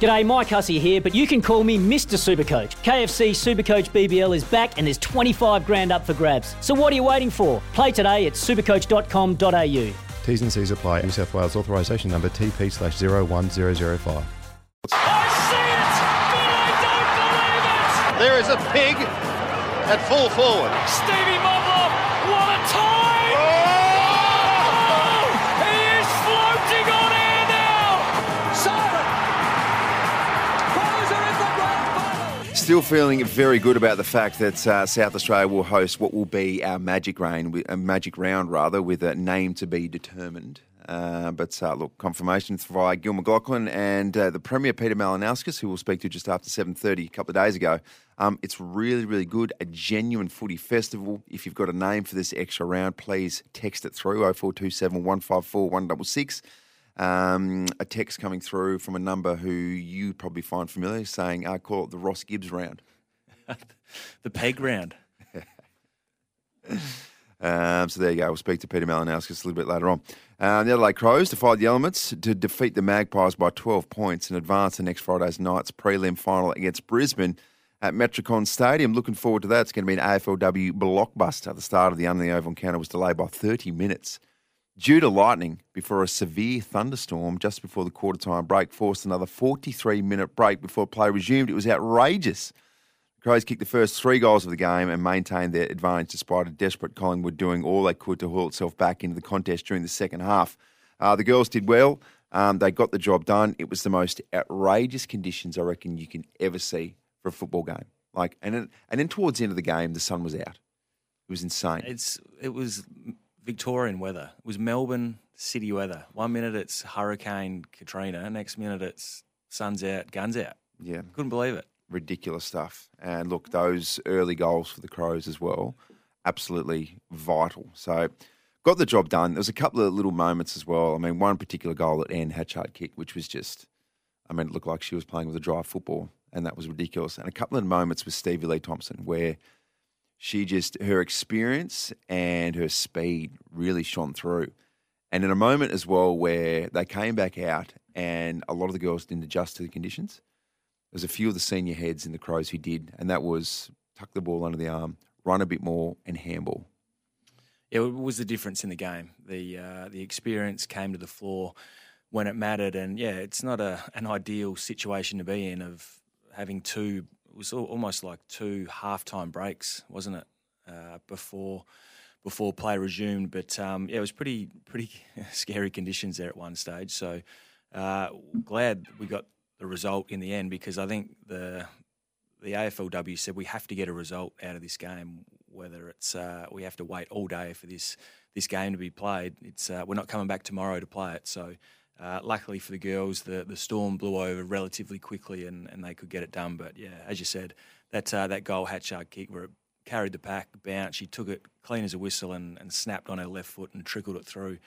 G'day, Mike Hussey here, but you can call me Mr. Supercoach. KFC Supercoach BBL is back and there's 25 grand up for grabs. So what are you waiting for? Play today at supercoach.com.au. T's and C's apply. New South Wales authorisation number TP slash 01005. There is a pig at full forward. Stevie Moblop, what a time! Oh! Still feeling very good about the fact that uh, South Australia will host what will be our Magic Rain, a Magic Round rather, with a name to be determined. Uh, but uh, look, confirmation via Gil McLachlan and uh, the Premier Peter Malinauskas, who we'll speak to just after 7.30 a couple of days ago. Um, it's really, really good, a genuine footy festival. If you've got a name for this extra round, please text it through 0427 154 166. Um, a text coming through from a number who you probably find familiar saying, I call it the Ross Gibbs round. the peg round. Um, so there you go. We'll speak to Peter Malinauskas a little bit later on. Uh, the Adelaide Crows defied the elements to defeat the Magpies by 12 points and advance to next Friday's night's prelim final against Brisbane at Metricon Stadium. Looking forward to that. It's going to be an AFLW blockbuster. The start of the Under the Oval encounter was delayed by 30 minutes due to lightning before a severe thunderstorm just before the quarter time break forced another 43 minute break before play resumed. It was outrageous. Crows kicked the first three goals of the game and maintained their advantage despite a desperate Collingwood doing all they could to haul itself back into the contest during the second half. Uh, the girls did well. Um, they got the job done. It was the most outrageous conditions I reckon you can ever see for a football game. Like, and and then towards the end of the game, the sun was out. It was insane. It's it was Victorian weather. It was Melbourne city weather. One minute it's Hurricane Katrina, next minute it's sun's out, guns out. Yeah, Couldn't believe it. ridiculous stuff. And look, those early goals for the Crows as well, absolutely vital. So got the job done. There was a couple of little moments as well. I mean, one particular goal that Anne Hatchard kicked, which was just, I mean, it looked like she was playing with a dry football, and that was ridiculous. And a couple of moments with Stevie Lee Thompson where she just her experience and her speed really shone through. And in a moment as well where they came back out and a lot of the girls didn't adjust to the conditions. There's a few of the senior heads in the Crows who did, and that was tuck the ball under the arm, run a bit more, and handball. It was the difference in the game. The uh, the experience came to the floor when it mattered, and yeah, it's not a an ideal situation to be in of having two. Was almost like two halftime breaks, wasn't it? Uh, before before play resumed, but um, yeah, it was pretty pretty scary conditions there at one stage. So uh, glad we got the result in the end because I think the the AFLW said we have to get a result out of this game, whether it's uh, we have to wait all day for this this game to be played. It's uh, we're not coming back tomorrow to play it. So, uh, luckily for the girls, the the storm blew over relatively quickly and, and they could get it done. But yeah, as you said, that uh, that goal Hatchard kick where it carried the pack, bounced, she took it clean as a whistle and, and snapped on her left foot and trickled it through.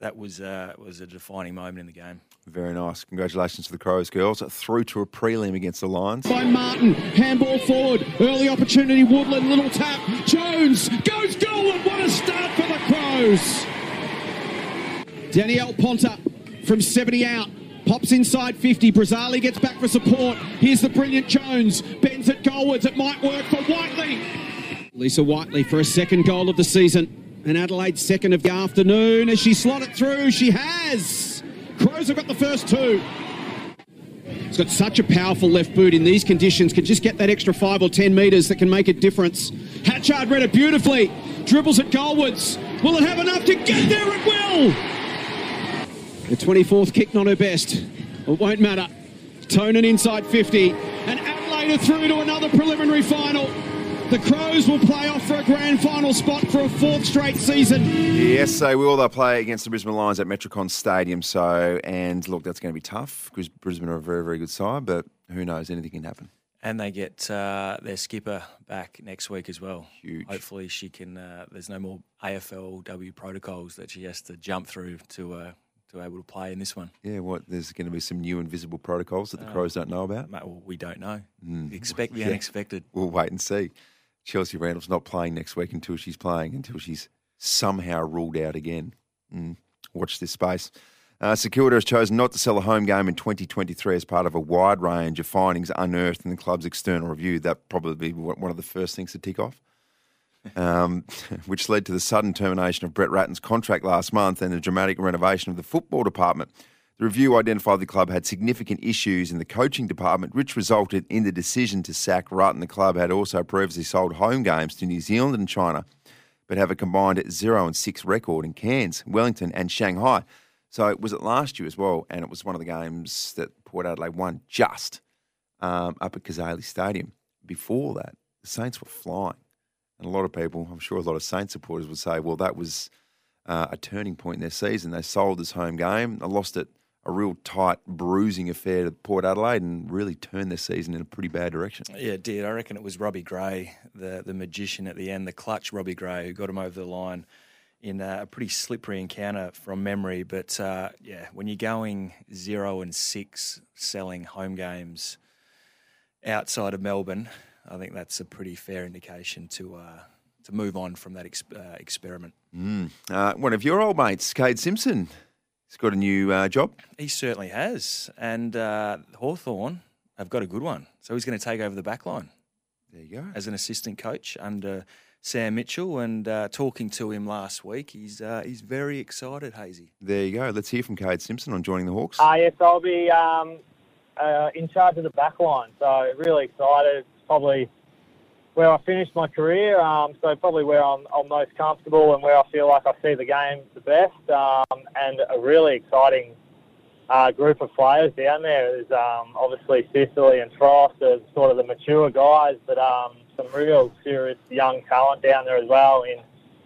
That was uh, was a defining moment in the game. Very nice. Congratulations to the Crows girls. Through to a prelim against the Lions. by Martin. Handball forward. Early opportunity. Woodland. Little tap. Jones goes goal. and What a start for the Crows. Danielle Ponter from 70 out. Pops inside 50. Brazali gets back for support. Here's the brilliant Jones. Bends it goalwards. It might work for Whiteley. Lisa Whiteley for a second goal of the season. And Adelaide's second of the afternoon. As she slotted through, she has. Crows have got the first two. He's got such a powerful left boot in these conditions, can just get that extra five or ten metres that can make a difference. Hatchard read it beautifully, dribbles at goalwards. Will it have enough to get there? It will! The 24th kick, not her best. It won't matter. Tonin inside 50, and Adelaide are through to another preliminary final. The Crows will play off for a grand final spot for a fourth straight season. Yes, so will they play against the Brisbane Lions at Metricon Stadium? So, and look, that's going to be tough because Brisbane are a very, very good side, but who knows? Anything can happen. And they get uh, their skipper back next week as well. Huge. Hopefully, she can. Uh, there's no more AFLW protocols that she has to jump through to uh, to be able to play in this one. Yeah, what? There's going to be some new invisible protocols that the Crows don't know about. Mate, well, we don't know. Mm. Expect the Yeah. unexpected. We'll wait and see. Chelsea Randall's not playing next week until she's playing, until she's somehow ruled out again. Mm. Watch this space. Uh, St Kilda has chosen not to sell a home game in 2023 as part of a wide range of findings unearthed in the club's external review. That probably be one of the first things to tick off. Um, which led to the sudden termination of Brett Ratten's contract last month and the dramatic renovation of the football department. The review identified the club had significant issues in the coaching department, which resulted in the decision to sack Ratten. The club had also previously sold home games to New Zealand and China, but have a combined zero and six record in Cairns, Wellington, and Shanghai. So it was it last year as well, and it was one of the games that Port Adelaide won just um, up at Cazaly Stadium. Before that, the Saints were flying. And a lot of people, I'm sure a lot of Saints supporters would say, well, that was uh, a turning point in their season. They sold this home game, they lost it a real tight, bruising affair to Port Adelaide and really turned their season in a pretty bad direction. Yeah, it did. I reckon it was Robbie Gray, the the magician at the end, the clutch Robbie Gray, who got him over the line in a pretty slippery encounter from memory. But uh, yeah, when you're going zero and six selling home games outside of Melbourne, I think that's a pretty fair indication to uh, to move on from that ex- uh, experiment. Mm. Uh, one of your old mates, Cade Simpson, has got a new uh, job. He certainly has, and uh, Hawthorn have got a good one. So he's going to take over the back line. There you go. as an assistant coach under Sam Mitchell. And uh, talking to him last week, he's uh, he's very excited, Hazy. There you go. Let's hear from Cade Simpson on joining the Hawks. Uh, yes, I'll be um, uh, in charge of the back line. So really excited. Probably where I finished my career. Um, so probably where I'm, I'm most comfortable and where I feel like I see the game the best. Um, and a really exciting uh, group of players down. There's um, obviously Sicily and Frost as sort of the mature guys, but um, some real serious young talent down there as well in,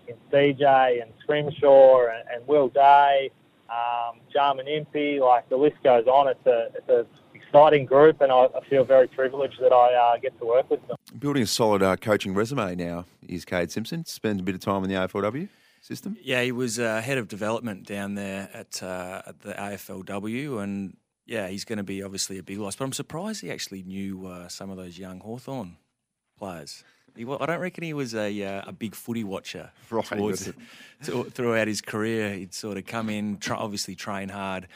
in CJ and Scrimshaw and, and Will Day, um, Jarman Impey. Like the list goes on. It's a it's a exciting group, and I, I feel very privileged that I uh, get to work with them. Building a solid uh, coaching resume now is Cade Simpson. Spends a bit of time in the AFLW system. Yeah, he was uh, head of development down there at, uh, at the AFLW, and yeah, he's going to be obviously a big loss. But I'm surprised he actually knew uh, some of those young Hawthorn players. He, I don't reckon he was a uh, a big footy watcher Right, towards, to- throughout his career. He'd sort of come in, try, obviously train hard.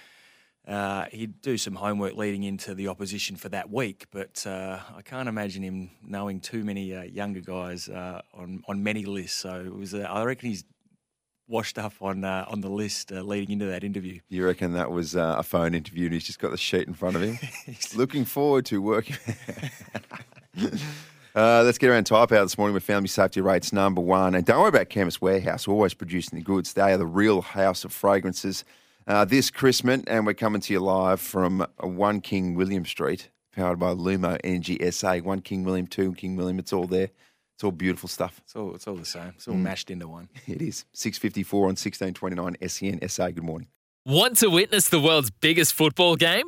Uh, he'd do some homework leading into the opposition for that week, but uh, I can't imagine him knowing too many uh, younger guys uh, on on many lists. So it was, uh, I reckon he's washed up on uh, on the list uh, leading into that interview. You reckon that was uh, a phone interview and he's just got the sheet in front of him? He's Looking forward to working. Uh, let's get around Type Out this morning with Family Safety Rates number one. And don't worry about Chemist Warehouse, always producing the goods. They are the real house of fragrances. Uh, this Christmas, and we're coming to you live from uh, 1 King William Street, powered by Lumo Energy SA. 1 King William, 2 King William, it's all there. It's all beautiful stuff. It's all it's all the same. It's all Mm. mashed into one. It is. 654 on 1629 SEN SA. Good morning. Want to witness the world's biggest football game?